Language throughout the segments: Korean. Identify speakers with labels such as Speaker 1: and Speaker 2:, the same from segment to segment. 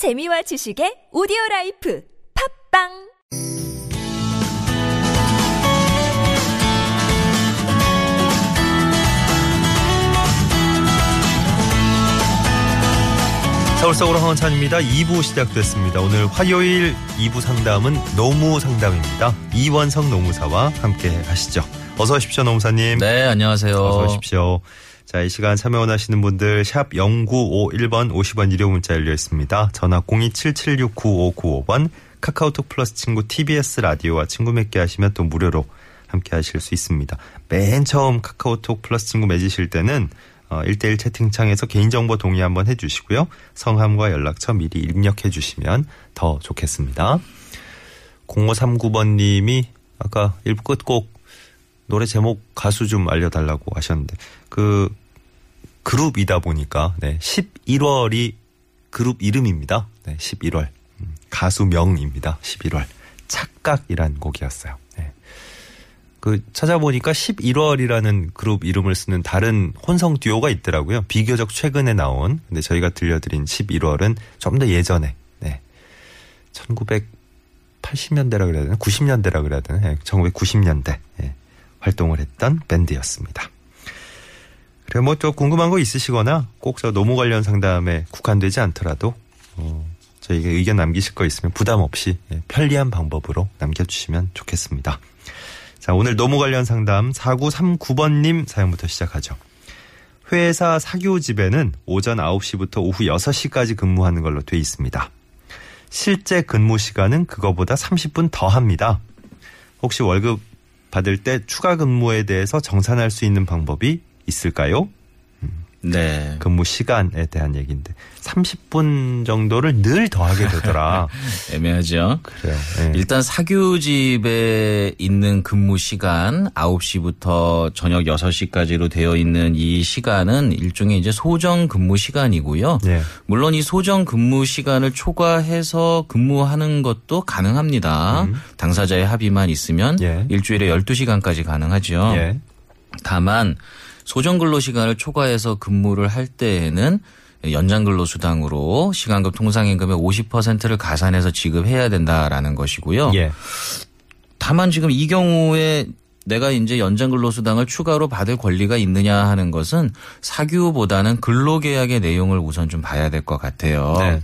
Speaker 1: 재미와 지식의 오디오 라이프 팟빵
Speaker 2: 서울 서울 황원찬입니다. 2부 시작됐습니다. 오늘 화요일 2부 상담은 노무 상담입니다. 이원석 노무사와 함께 하시죠. 어서 오십시오, 노무사님.
Speaker 3: 네, 안녕하세요.
Speaker 2: 어서 오십시오. 자, 이 시간 참여 원하시는 분들 샵 0951번 50원 유료 문자 열려 있습니다. 전화 027769595번 카카오톡 플러스 친구 TBS 라디오와 친구 맺게 하시면 또 무료로 함께 하실 수 있습니다. 맨 처음 카카오톡 플러스 친구 맺으실 때는 어, 1대1 채팅창에서 개인정보 동의 한번 해주시고요. 성함과 연락처 미리 입력해 주시면 더 좋겠습니다. 0539번님이 아까 1부 끝곡 노래 제목 가수 좀 알려달라고 하셨는데 그 그룹이다 보니까 네, 11월이 그룹 이름입니다. 네, 11월 음, 가수 명입니다. 11월 착각이란 곡이었어요. 네. 그 찾아보니까 11월이라는 그룹 이름을 쓰는 다른 혼성 듀오가 있더라고요. 비교적 최근에 나온. 근데 저희가 들려드린 11월은 좀 더 예전에. 네. 1980년대라 그래야 되나? 90년대라 그래야 되나? 네, 1990년대 네, 활동을 했던 밴드였습니다. 그래 뭐또 궁금한 거 있으시거나 꼭 저 노무 관련 상담에 국한되지 않더라도 어, 저희에게 의견 남기실 거 있으면 부담 없이 예, 편리한 방법으로 남겨주시면 좋겠습니다. 자, 오늘 노무 관련 상담 4939번님 사연부터 시작하죠. 회사 사교집에는 오전 9시부터 오후 6시까지 근무하는 걸로 돼 있습니다. 실제 근무 시간은 그거보다 30분 더 합니다. 혹시 월급 받을 때 추가 근무에 대해서 정산할 수 있는 방법이 있을까요?
Speaker 3: 네.
Speaker 2: 근무 시간에 대한 얘기인데 30분 정도를 늘 더하게 되더라.
Speaker 3: 애매하죠.
Speaker 2: 그래요. 네.
Speaker 3: 일단 사교집에 있는 근무 시간 9시부터 저녁 6시까지로 되어 있는 이 시간은 일종의 이제 소정 근무 시간이고요.
Speaker 2: 네.
Speaker 3: 물론 이 소정 근무 시간을 초과해서 근무하는 것도 가능합니다. 당사자의 합의만 있으면
Speaker 2: 음. 예.
Speaker 3: 일주일에 12시간까지 가능하죠.
Speaker 2: 예.
Speaker 3: 다만 소정 근로 시간을 초과해서 근무를 할 때에는 연장 근로 수당으로 시간급 통상임금의 50%를 가산해서 지급해야 된다라는 것이고요.
Speaker 2: 예.
Speaker 3: 다만 지금 이 경우에 내가 이제 연장 근로 수당을 추가로 받을 권리가 있느냐 하는 것은 사규보다는 근로계약의 내용을 우선 좀 봐야 될 것 같아요.
Speaker 2: 네.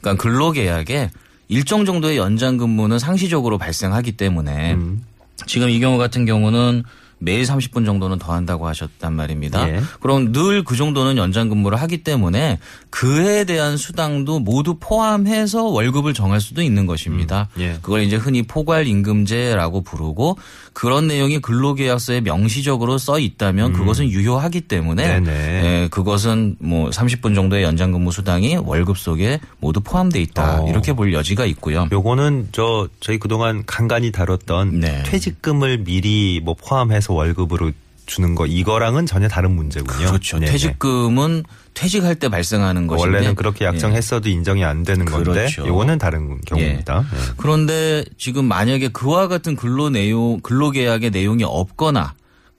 Speaker 3: 그러니까 근로계약에 일정 정도의 연장 근무는 상시적으로 발생하기 때문에
Speaker 2: 음.
Speaker 3: 지금 이 경우 같은 경우는 매일 30분 정도는 더 한다고 하셨단 말입니다.
Speaker 2: 예.
Speaker 3: 그럼 늘 그 정도는 연장 근무를 하기 때문에 그에 대한 수당도 모두 포함해서 월급을 정할 수도 있는 것입니다.
Speaker 2: 음, 예.
Speaker 3: 그걸 이제 흔히 포괄 임금제라고 부르고 그런 내용이 근로계약서에 명시적으로 써 있다면 그것은 유효하기 때문에
Speaker 2: 음.
Speaker 3: 예, 그것은 뭐 30분 정도의 연장 근무 수당이 월급 속에 모두 포함돼 있다.
Speaker 2: 어.
Speaker 3: 이렇게 볼 여지가 있고요.
Speaker 2: 요거는 저 저희 그동안 간간히 다뤘던
Speaker 3: 네.
Speaker 2: 퇴직금을 미리 뭐 포함해서 월급으로 주는 거 이거랑은 전혀 다른 문제군요.
Speaker 3: 그렇죠.
Speaker 2: 네네.
Speaker 3: 퇴직금은 퇴직할 때 발생하는 것인데
Speaker 2: 원래는 그렇게 약정했어도 인정이 안 되는 건데
Speaker 3: 그렇죠.
Speaker 2: 요거는 다른 경우입니다. 네.
Speaker 3: 그런데 지금 만약에 그와 같은 근로 내용, 근로계약의 내용이 없거나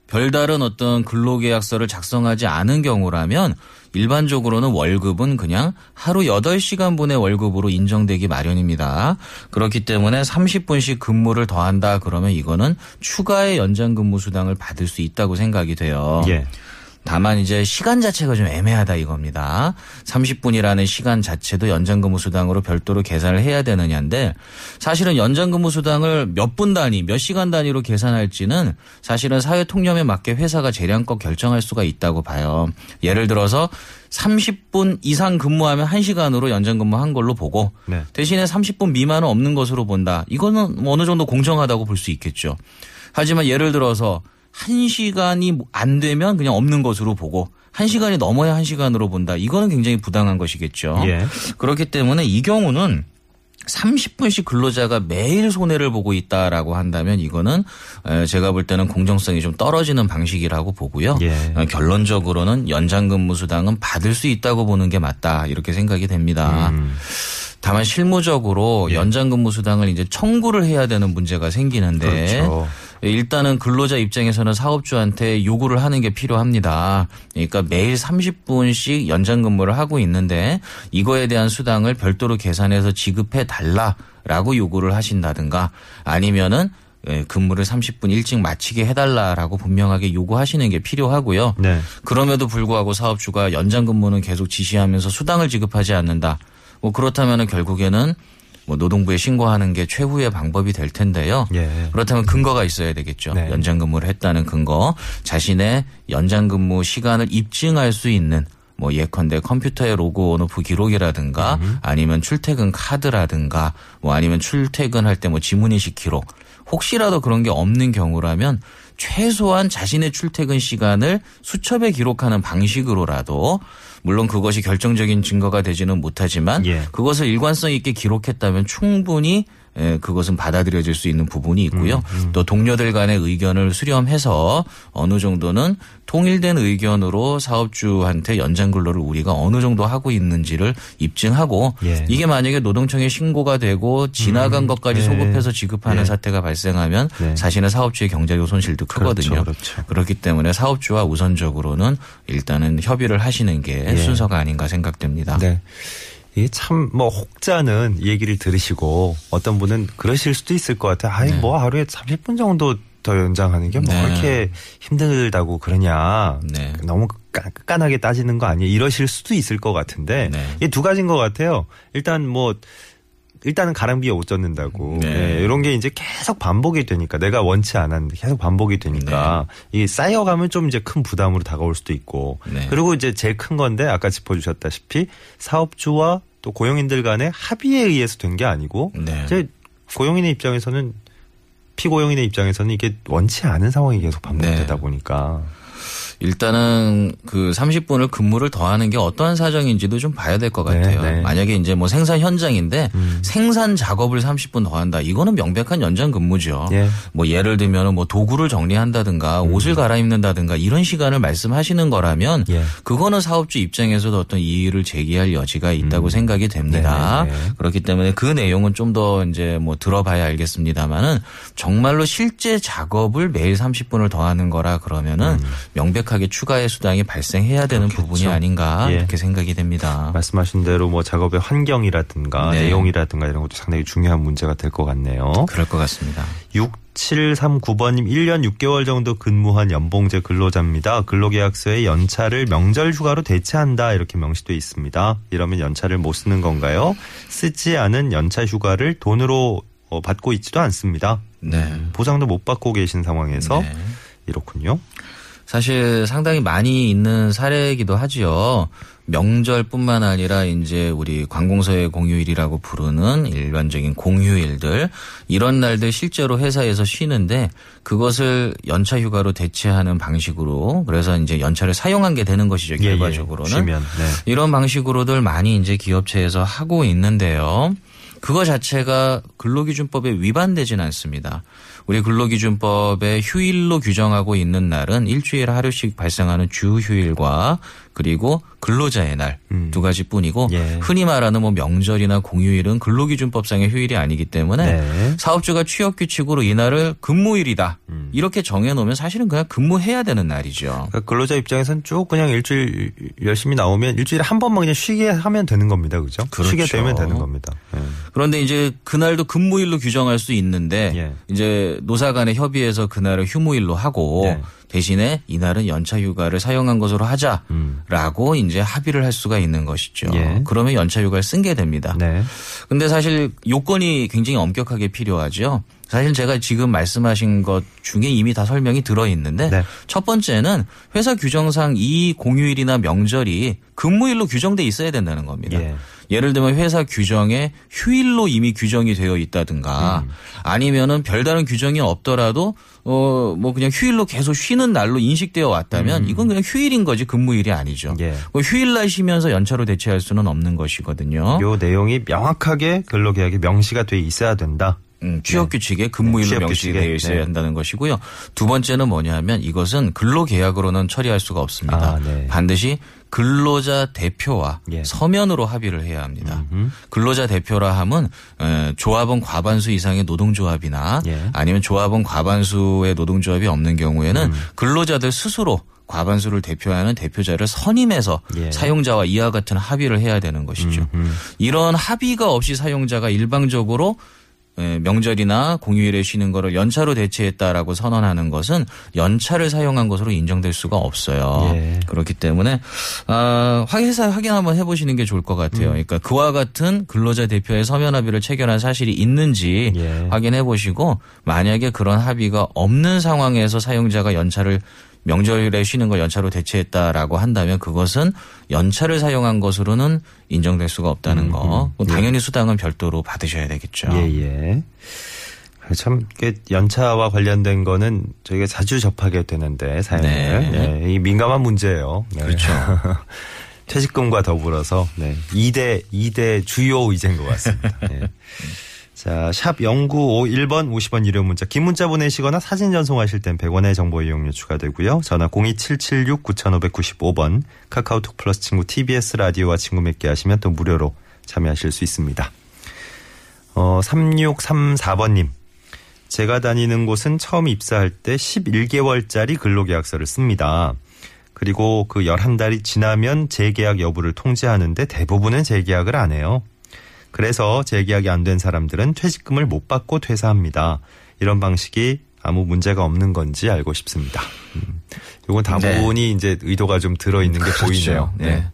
Speaker 3: 별다른 어떤 근로계약서를 작성하지 않은 경우라면 일반적으로는 월급은 그냥 하루 8시간 분의 월급으로 인정되기 마련입니다. 그렇기 때문에 30분씩 근무를 더한다 그러면 이거는 추가의 연장 근무 수당을 받을 수 있다고 생각이 돼요.
Speaker 2: 예.
Speaker 3: 다만 이제 시간 자체가 좀 애매하다 이겁니다. 30분이라는 시간 자체도 연장근무 수당으로 별도로 계산을 해야 되느냐인데 사실은 연장근무 수당을 몇 분 단위, 몇 시간 단위로 계산할지는 사실은 사회 통념에 맞게 회사가 재량껏 결정할 수가 있다고 봐요. 예를 들어서 30분 이상 근무하면 1시간으로 연장근무한 걸로 보고
Speaker 2: 네.
Speaker 3: 대신에 30분 미만은 없는 것으로 본다. 이거는 뭐 어느 정도 공정하다고 볼 수 있겠죠. 하지만 예를 들어서 한 시간이 안 되면 그냥 없는 것으로 보고 한 시간이 넘어야 한 시간으로 본다. 이거는 굉장히 부당한 것이겠죠.
Speaker 2: 예.
Speaker 3: 그렇기 때문에 이 경우는 30분씩 근로자가 매일 손해를 보고 있다라고 한다면 이거는 에, 제가 볼 때는 공정성이 좀 떨어지는 방식이라고 보고요.
Speaker 2: 예.
Speaker 3: 어, 결론적으로는 연장근무 수당은 받을 수 있다고 보는 게 맞다 이렇게 생각이 됩니다.
Speaker 2: 음.
Speaker 3: 다만 실무적으로
Speaker 2: 예.
Speaker 3: 연장근무 수당을 이제 청구를 해야 되는 문제가 생기는데
Speaker 2: 그렇죠.
Speaker 3: 일단은 근로자 입장에서는 사업주한테 요구를 하는 게 필요합니다. 그러니까 매일 30분씩 연장 근무를 하고 있는데 이거에 대한 수당을 별도로 계산해서 지급해 달라라고 요구를 하신다든가 아니면은 예, 근무를 30분 일찍 마치게 해달라라고 분명하게 요구하시는 게 필요하고요.
Speaker 2: 네.
Speaker 3: 그럼에도 불구하고 사업주가 연장 근무는 계속 지시하면서 수당을 지급하지 않는다. 뭐 그렇다면은 결국에는 뭐 노동부에 신고하는 게 최후의 방법이 될 텐데요.
Speaker 2: 예.
Speaker 3: 그렇다면 근거가 있어야 되겠죠.
Speaker 2: 네.
Speaker 3: 연장 근무를 했다는 근거, 자신의 연장 근무 시간을 입증할 수 있는 뭐 예컨대 컴퓨터의 로고 온오프 기록이라든가 아니면 출퇴근 카드라든가 뭐 아니면 출퇴근할 때 뭐 지문인식 기록 혹시라도 그런 게 없는 경우라면 최소한 자신의 출퇴근 시간을 수첩에 기록하는 방식으로라도 물론 그것이 결정적인 증거가 되지는 못하지만
Speaker 2: 예.
Speaker 3: 그것을 일관성 있게 기록했다면 충분히 예, 그것은 받아들여질 수 있는 부분이 있고요. 또 동료들 간의 의견을 수렴해서 어느 정도는 통일된 의견으로 사업주한테 연장 근로를 우리가 어느 정도 하고 있는지를 입증하고
Speaker 2: 예.
Speaker 3: 이게 만약에 노동청에 신고가 되고 지나간 것까지
Speaker 2: 네.
Speaker 3: 소급해서 지급하는
Speaker 2: 예.
Speaker 3: 사태가 발생하면
Speaker 2: 네.
Speaker 3: 자신의 사업주의 경제적 손실도 크거든요.
Speaker 2: 그렇죠, 그렇죠.
Speaker 3: 그렇기 때문에 사업주와 우선적으로는 일단은 협의를 하시는 게
Speaker 2: 예.
Speaker 3: 순서가 아닌가 생각됩니다.
Speaker 2: 네. 이게 참, 뭐, 혹자는 이 얘기를 들으시고 어떤 분은 그러실 수도 있을 것 같아요. 아이,
Speaker 3: 네.
Speaker 2: 뭐, 하루에 30분 정도 더 연장하는 게 뭐,
Speaker 3: 네.
Speaker 2: 이렇게 힘들다고 그러냐.
Speaker 3: 네.
Speaker 2: 너무 까- 깐깐하게 따지는 거 아니에요? 이러실 수도 있을 것 같은데.
Speaker 3: 네.
Speaker 2: 이게 두 가지인 것 같아요. 일단 뭐, 일단은 가랑비에 옷 젖는다고.
Speaker 3: 네.
Speaker 2: 네, 이런 게 이제 계속 반복이 되니까 내가 원치 않았는데 계속 반복이 되니까 이게 쌓여가면 좀 이제 큰 부담으로 다가올 수도 있고.
Speaker 3: 네.
Speaker 2: 그리고 이제 제일 큰 건데 아까 짚어주셨다시피 사업주와 또 고용인들 간의 합의에 의해서 된 게 아니고
Speaker 3: 네.
Speaker 2: 이제 고용인의 입장에서는 피고용인의 입장에서는 이게 원치 않은 상황이 계속 반복되다
Speaker 3: 네.
Speaker 2: 보니까
Speaker 3: 일단은 그 30분을 근무를 더하는 게 어떠한 사정인지도 좀 봐야 될것
Speaker 2: 네,
Speaker 3: 같아요.
Speaker 2: 네.
Speaker 3: 만약에 이제 뭐 생산 현장인데
Speaker 2: 음.
Speaker 3: 생산 작업을 30분 더한다. 이거는 명백한 연장 근무죠.
Speaker 2: 예.
Speaker 3: 뭐 예를 들면은 뭐 도구를 정리한다든가
Speaker 2: 음.
Speaker 3: 옷을 갈아입는다든가 이런 시간을 말씀하시는 거라면
Speaker 2: 예.
Speaker 3: 그거는 사업주 입장에서도 어떤 이의를 제기할 여지가 있다고 생각이 됩니다.
Speaker 2: 음. 네, 네.
Speaker 3: 그렇기 때문에 그 내용은 좀 더 이제 뭐 들어봐야 알겠습니다만은 정말로 실제 작업을 매일 30분을 더하는 거라 그러면은 명백 하게 추가의 수당이 발생해야 되는
Speaker 2: 음. 그렇겠죠.
Speaker 3: 부분이 아닌가
Speaker 2: 예.
Speaker 3: 이렇게 생각이 됩니다.
Speaker 2: 말씀하신 대로 뭐 작업의 환경이라든가
Speaker 3: 네.
Speaker 2: 내용이라든가 이런 것도 상당히 중요한 문제가 될 것 같네요.
Speaker 3: 그럴 것 같습니다.
Speaker 2: 6739번님 1년 6개월 정도 근무한 연봉제 근로자입니다. 근로계약서에 연차를 명절 휴가로 대체한다 이렇게 명시돼 있습니다. 이러면 연차를 못 쓰는 건가요? 쓰지 않은 연차 휴가를 돈으로 어, 받고 있지도 않습니다.
Speaker 3: 네.
Speaker 2: 보상도 못 받고 계신 상황에서
Speaker 3: 네.
Speaker 2: 이렇군요.
Speaker 3: 사실 상당히 많이 있는 사례이기도 하지요. 명절뿐만 아니라 이제 우리 관공서의 공휴일이라고 부르는 일반적인 공휴일들 이런 날들 실제로 회사에서 쉬는데 그것을 연차 휴가로 대체하는 방식으로 그래서 이제 연차를 사용한 게 되는 것이죠
Speaker 2: 예, 예.
Speaker 3: 결과적으로는
Speaker 2: 쉬면 네.
Speaker 3: 이런 방식으로들 많이 이제 기업체에서 하고 있는데요. 그거 자체가 근로기준법에 위반되지는 않습니다. 우리 근로기준법에 휴일로 규정하고 있는 날은 일주일에 하루씩 발생하는 주휴일과 그리고 근로자의 날두
Speaker 2: 음.
Speaker 3: 가지 뿐이고
Speaker 2: 예.
Speaker 3: 흔히 말하는 뭐 명절이나 공휴일은 근로기준법상의 휴일이 아니기 때문에
Speaker 2: 네.
Speaker 3: 사업주가 취업 규칙으로 이날을 근무일이다
Speaker 2: 음.
Speaker 3: 이렇게 정해놓으면 사실은 그냥 근무해야 되는 날이죠.
Speaker 2: 그러니까 근로자 입장에서는 쭉 그냥 일주일 열심히 나오면 일주일에 한 번만 그냥 쉬게 하면 되는 겁니다. 그죠?
Speaker 3: 그렇죠.
Speaker 2: 쉬게 되면 되는 겁니다. 예.
Speaker 3: 그런데 이제 그날도 근무일로 규정할 수 있는데
Speaker 2: 예.
Speaker 3: 이제 노사 간에 협의해서 그날을 휴무일로 하고
Speaker 2: 네.
Speaker 3: 대신에 이날은 연차 휴가를 사용한 것으로 하자라고 이제 합의를 할 수가 있는 것이죠.
Speaker 2: 음. 예.
Speaker 3: 그러면 연차 휴가를 쓴 게 됩니다.
Speaker 2: 네.
Speaker 3: 근데 사실 요건이 굉장히 엄격하게 필요하죠. 사실 제가 지금 말씀하신 것 중에 이미 다 설명이 들어 있는데
Speaker 2: 네.
Speaker 3: 첫 번째는 회사 규정상 이 공휴일이나 명절이 근무일로 규정돼 있어야 된다는 겁니다.
Speaker 2: 예.
Speaker 3: 예를 들면 회사 규정에 휴일로 이미 규정이 되어 있다든가
Speaker 2: 음.
Speaker 3: 아니면은 별다른 규정이 없더라도 어 뭐 그냥 휴일로 계속 쉬는 날로 인식되어 왔다면 이건 그냥 휴일인 거지 근무일이 아니죠.
Speaker 2: 음. 예.
Speaker 3: 뭐 휴일날 쉬면서 연차로 대체할 수는 없는 것이거든요.
Speaker 2: 요 내용이 명확하게 근로계약에 명시가 돼 있어야 된다.
Speaker 3: 음, 취업 규칙에 근무일로
Speaker 2: 네,
Speaker 3: 명시되어 있어야
Speaker 2: 네.
Speaker 3: 한다는 것이고요. 두 번째는 뭐냐면 이것은 근로 계약으로는 처리할 수가 없습니다.
Speaker 2: 아, 네.
Speaker 3: 반드시 근로자 대표와
Speaker 2: 예.
Speaker 3: 서면으로 합의를 해야 합니다. 근로자 대표라 함은 에, 조합원 과반수 이상의 노동조합이나
Speaker 2: 예.
Speaker 3: 아니면 조합원 과반수의 노동조합이 없는 경우에는
Speaker 2: 음.
Speaker 3: 근로자들 스스로 과반수를 대표하는 대표자를 선임해서
Speaker 2: 예.
Speaker 3: 사용자와 이와 같은 합의를 해야 되는 것이죠. 이런 합의가 없이 사용자가 일방적으로 에, 명절이나 공휴일에 쉬는 거를 연차로 대체했다라고 선언하는 것은 연차를 사용한 것으로 인정될 수가 없어요.
Speaker 2: 예.
Speaker 3: 그렇기 때문에 아, 회사 확인 한번 해보시는 게 좋을 것 같아요.
Speaker 2: 음.
Speaker 3: 그러니까 그와 같은 근로자 대표의 서면 합의를 체결한 사실이 있는지
Speaker 2: 예.
Speaker 3: 확인해 보시고 만약에 그런 합의가 없는 상황에서 사용자가 연차를 명절에 쉬는 걸 연차로 대체했다라고 한다면 그것은 연차를 사용한 것으로는 인정될 수가 없다는 거. 당연히 수당은 별도로 받으셔야 되겠죠.
Speaker 2: 예, 예. 참, 연차와 관련된 거는 저희가 자주 접하게 되는데, 사연을.
Speaker 3: 네.
Speaker 2: 예, 이 민감한 문제예요. 네.
Speaker 3: 그렇죠.
Speaker 2: 퇴직금과 더불어서, 네. 2대, 2대 주요 의제인 것 같습니다. 예. 자, 샵 0951번 50원 유료 문자. 긴 문자 보내시거나 사진 전송하실 땐 100원의 정보 이용료 추가되고요. 전화 02776-9595번. 카카오톡 플러스 친구 TBS 라디오와 친구 맺게 하시면 또 무료로 참여하실 수 있습니다. 어, 3634번님. 제가 다니는 곳은 처음 입사할 때 11개월짜리 근로계약서를 씁니다. 그리고 그 11달이 지나면 재계약 여부를 통지하는데 대부분은 재계약을 안 해요. 그래서 재계약이 안 된 사람들은 퇴직금을 못 받고 퇴사합니다. 이런 방식이 아무 문제가 없는 건지 알고 싶습니다. 음. 이건 다분히 이제 의도가 좀 들어있는 게 보이네요.
Speaker 3: 네. 네.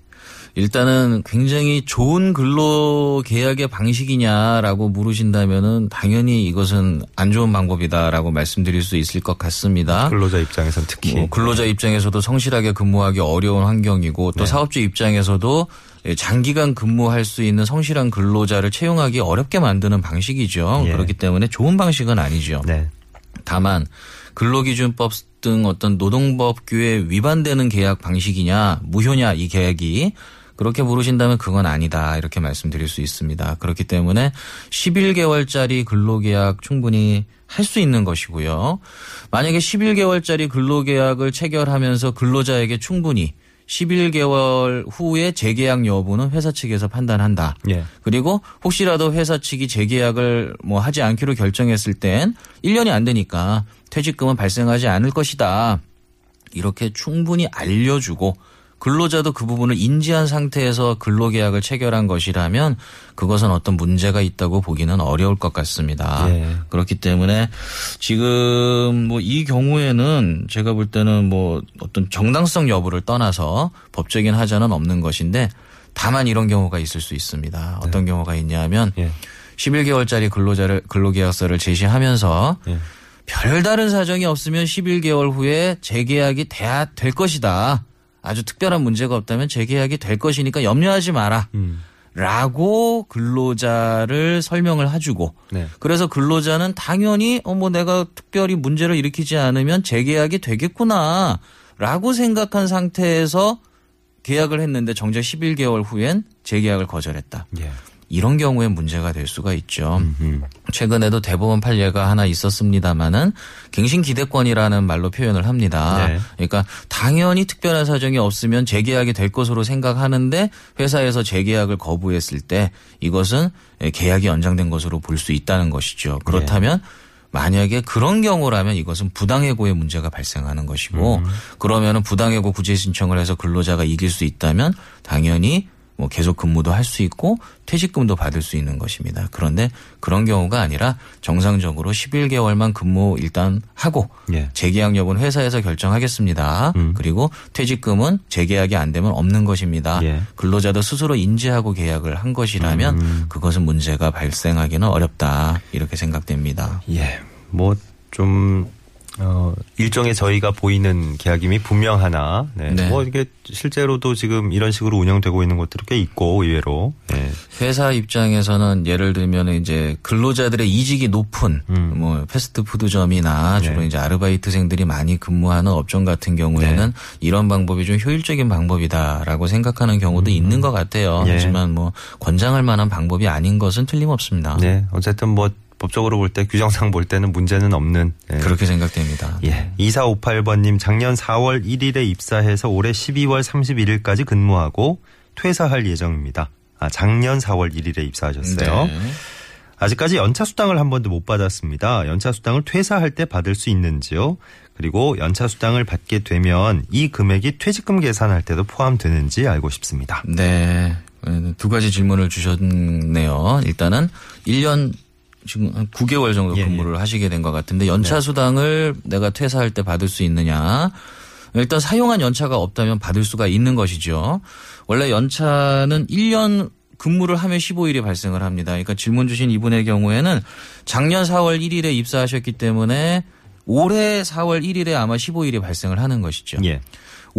Speaker 3: 일단은 굉장히 좋은 근로 계약의 방식이냐라고 물으신다면은 당연히 이것은 안 좋은 방법이다라고 말씀드릴 수 있을 것 같습니다.
Speaker 2: 근로자 입장에선 특히.
Speaker 3: 뭐 근로자 입장에서도 성실하게 근무하기 어려운 환경이고
Speaker 2: 네.
Speaker 3: 또 사업주 입장에서도 장기간 근무할 수 있는 성실한 근로자를 채용하기 어렵게 만드는 방식이죠.
Speaker 2: 예.
Speaker 3: 그렇기 때문에 좋은 방식은 아니죠.
Speaker 2: 네.
Speaker 3: 다만 근로기준법 등 어떤 노동법규에 위반되는 계약 방식이냐 무효냐 이 계약이 그렇게 물으신다면 그건 아니다 이렇게 말씀드릴 수 있습니다. 그렇기 때문에 11개월짜리 근로계약 충분히 할 수 있는 것이고요. 만약에 11개월짜리 근로계약을 체결하면서 근로자에게 충분히 11개월 후에 재계약 여부는 회사 측에서 판단한다.
Speaker 2: 예.
Speaker 3: 그리고 혹시라도 회사 측이 재계약을 뭐 하지 않기로 결정했을 땐 1년이 안 되니까 퇴직금은 발생하지 않을 것이다. 이렇게 충분히 알려주고 근로자도 그 부분을 인지한 상태에서 근로계약을 체결한 것이라면 그것은 어떤 문제가 있다고 보기는 어려울 것 같습니다.
Speaker 2: 예.
Speaker 3: 그렇기 때문에 지금 뭐 이 경우에는 제가 볼 때는 뭐 어떤 정당성 여부를 떠나서 법적인 하자는 없는 것인데 다만 이런 경우가 있을 수 있습니다. 어떤 경우가 있냐면
Speaker 2: 예.
Speaker 3: 11개월짜리 근로자를 근로계약서를 제시하면서
Speaker 2: 예.
Speaker 3: 별다른 사정이 없으면 11개월 후에 재계약이 돼야 될 것이다. 아주 특별한 문제가 없다면 재계약이 될 것이니까 염려하지 마라.
Speaker 2: 음.
Speaker 3: 라고 근로자를 설명을 해주고
Speaker 2: 네.
Speaker 3: 그래서 근로자는 당연히 어뭐 내가 특별히 문제를 일으키지 않으면 재계약이 되겠구나 라고 생각한 상태에서 계약을 했는데 정작 11개월 후엔 재계약을 거절했다.
Speaker 2: 예.
Speaker 3: 이런 경우에 문제가 될 수가 있죠.
Speaker 2: 음.
Speaker 3: 최근에도 대법원 판례가 하나 있었습니다마는 갱신 기대권이라는 말로 표현을 합니다.
Speaker 2: 네.
Speaker 3: 그러니까 당연히 특별한 사정이 없으면 재계약이 될 것으로 생각하는데 회사에서 재계약을 거부했을 때 이것은 계약이 연장된 것으로 볼 수 있다는 것이죠. 그렇다면 만약에 그런 경우라면 이것은 부당해고의 문제가 발생하는 것이고 그러면은 부당해고 구제 신청을 해서 근로자가 이길 수 있다면 당연히 뭐 계속 근무도 할 수 있고 퇴직금도 받을 수 있는 것입니다. 그런데 그런 경우가 아니라 정상적으로 11개월만 근무 일단 하고
Speaker 2: 예.
Speaker 3: 재계약 여부는 회사에서 결정하겠습니다. 그리고 퇴직금은 재계약이 안 되면 없는 것입니다.
Speaker 2: 예.
Speaker 3: 근로자도 스스로 인지하고 계약을 한 것이라면 그것은 문제가 발생하기는 어렵다 이렇게 생각됩니다.
Speaker 2: 예. 뭐, 좀, 어, 일종의 저희가 보이는 계약임이 분명하나, 네.
Speaker 3: 네.
Speaker 2: 뭐, 이게 실제로도 지금 이런 식으로 운영되고 있는 것들이 꽤 있고, 의외로. 예.
Speaker 3: 회사 입장에서는 예를 들면 이제 근로자들의 이직이 높은
Speaker 2: 음.
Speaker 3: 뭐 패스트푸드점이나 주로
Speaker 2: 네.
Speaker 3: 이제 아르바이트생들이 많이 근무하는 업종 같은 경우에는
Speaker 2: 네.
Speaker 3: 이런 방법이 좀 효율적인 방법이다라고 생각하는 경우도 있는 것 같아요.
Speaker 2: 예.
Speaker 3: 하지만 뭐 권장할 만한 방법이 아닌 것은 틀림없습니다.
Speaker 2: 네. 어쨌든 뭐, 법적으로 볼 때 규정상 볼 때는 문제는 없는 예.
Speaker 3: 그렇게 생각됩니다.
Speaker 2: 예. 2458번님 작년 4월 1일에 입사해서 올해 12월 31일까지 근무하고 퇴사할 예정입니다. 아, 작년 4월 1일에 입사하셨어요.
Speaker 3: 네.
Speaker 2: 아직까지 연차 수당을 한 번도 못 받았습니다. 연차 수당을 퇴사할 때 받을 수 있는지요? 그리고 연차 수당을 받게 되면 이 금액이 퇴직금 계산할 때도 포함되는지 알고 싶습니다.
Speaker 3: 네. 두 가지 질문을 주셨네요. 일단은 1년 지금 한 9개월 정도
Speaker 2: 예,
Speaker 3: 근무를 하시게 된 것 같은데 연차 수당을 내가 퇴사할 때 받을 수 있느냐. 일단 사용한 연차가 없다면 받을 수가 있는 것이죠. 원래 연차는 1년 근무를 하면 15일이 발생을 합니다. 그러니까 질문 주신 이분의 경우에는 작년 4월 1일에 입사하셨기 때문에 올해 4월 1일에 아마 15일이 발생을 하는 것이죠.
Speaker 2: 예.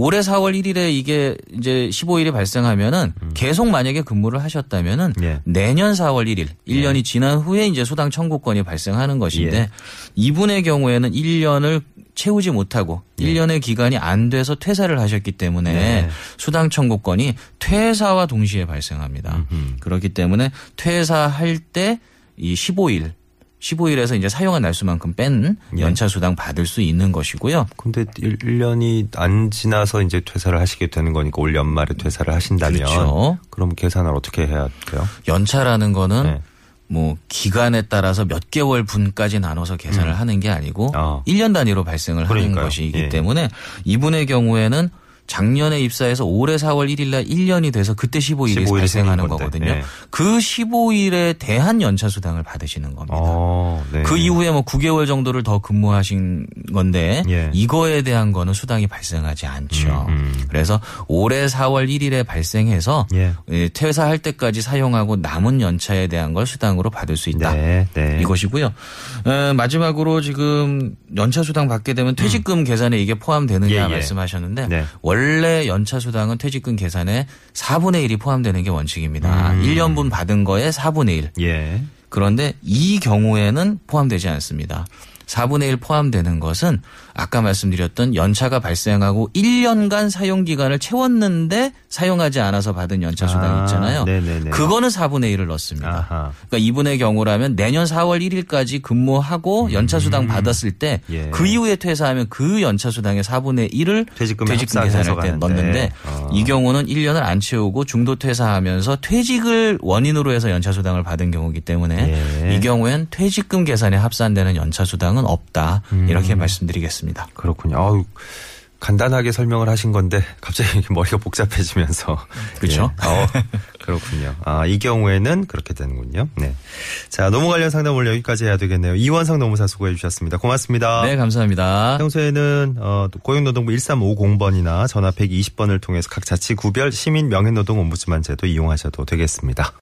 Speaker 3: 올해 4월 1일에 이게 이제 15일이 발생하면은 계속 만약에 근무를 하셨다면은
Speaker 2: 음. 예.
Speaker 3: 내년 4월 1일 1년이 지난 후에 이제 수당 청구권이 발생하는 것인데
Speaker 2: 예.
Speaker 3: 이분의 경우에는 1년을 채우지 못하고 1년의 기간이 안 돼서 퇴사를 하셨기 때문에
Speaker 2: 네.
Speaker 3: 수당 청구권이 퇴사와 동시에 발생합니다.
Speaker 2: 음흠.
Speaker 3: 그렇기 때문에 퇴사할 때 이 15일 15일에서 이제 사용한 날수만큼 뺀
Speaker 2: 예.
Speaker 3: 연차 수당 받을 수 있는 것이고요.
Speaker 2: 근데 1, 년이 안 지나서 이제 퇴사를 하시게 되는 거니까 올 연말에 퇴사를 하신다면
Speaker 3: 그렇죠.
Speaker 2: 럼 계산을 어떻게 해야 돼요?
Speaker 3: 연차라는 거는
Speaker 2: 네.
Speaker 3: 뭐 기간에 따라서 몇 개월 분까지 나눠서 계산을 하는 게 아니고
Speaker 2: 아.
Speaker 3: 1년 단위로 발생을 하는
Speaker 2: 그러니까요.
Speaker 3: 것이기
Speaker 2: 예.
Speaker 3: 때문에 이분의 경우에는 작년에 입사해서 올해 4월 1일 날 1년이 돼서 그때 15일이
Speaker 2: 15일이
Speaker 3: 발생하는. 거거든요.
Speaker 2: 예.
Speaker 3: 그 15일에 대한 연차 수당을 받으시는 겁니다.
Speaker 2: 어, 네.
Speaker 3: 그 이후에 뭐 9개월 정도를 더 근무하신 건데
Speaker 2: 예.
Speaker 3: 이거에 대한 거는 수당이 발생하지 않죠.
Speaker 2: 음, 음.
Speaker 3: 그래서 올해 4월 1일에 발생해서
Speaker 2: 예.
Speaker 3: 예, 퇴사할 때까지 사용하고 남은 연차에 대한 걸 수당으로 받을 수 있다.
Speaker 2: 네, 네.
Speaker 3: 이것이고요. 어, 마지막으로 지금 연차 수당 받게 되면 퇴직금 계산에 이게 포함되느냐
Speaker 2: 음. 예, 예.
Speaker 3: 말씀하셨는데
Speaker 2: 네.
Speaker 3: 원래 연차 수당은 퇴직금 계산에 4분의 1이 포함되는 게 원칙입니다.
Speaker 2: 음.
Speaker 3: 1년분 받은 거에 4분의 1.
Speaker 2: 예.
Speaker 3: 그런데 이 경우에는 포함되지 않습니다. 4분의 1 포함되는 것은 아까 말씀드렸던 연차가 발생하고 1년간 사용 기간을 채웠는데 사용하지 않아서 받은 연차 수당
Speaker 2: 아,
Speaker 3: 있잖아요.
Speaker 2: 네네네.
Speaker 3: 그거는 4분의 1을 넣습니다.
Speaker 2: 아하.
Speaker 3: 그러니까 이분의 경우라면 내년 4월 1일까지 근무하고 연차 수당 받았을 때그
Speaker 2: 음. 예.
Speaker 3: 이후에 퇴사하면 그 연차 수당의 4분의 1을
Speaker 2: 퇴직금에
Speaker 3: 퇴직금 계산할 때. 넣는데
Speaker 2: 어.
Speaker 3: 이 경우는 1년을 안 채우고 중도 퇴사하면서 퇴직을 원인으로 해서 연차 수당을 받은 경우이기 때문에
Speaker 2: 예.
Speaker 3: 이 경우엔 퇴직금 계산에 합산되는 연차 수당은 없다
Speaker 2: 음.
Speaker 3: 이렇게 말씀드리겠습니다.
Speaker 2: 그렇군요. 아우, 간단하게 설명을 하신 건데 갑자기 머리가 복잡해지면서
Speaker 3: 그렇죠?
Speaker 2: 예. 어, 그렇군요. 아, 이 경우에는 그렇게 되는군요. 네. 자, 노무 관련 상담 오늘 여기까지 해야 되겠네요. 이원상 노무사 수고해 주셨습니다. 고맙습니다.
Speaker 3: 네, 감사합니다.
Speaker 2: 평소에는 어, 고용노동부 1350번이나 전화 120번을 통해서 각 자치 구별 시민 명예노동 옴부ds만 제도 이용하셔도 되겠습니다.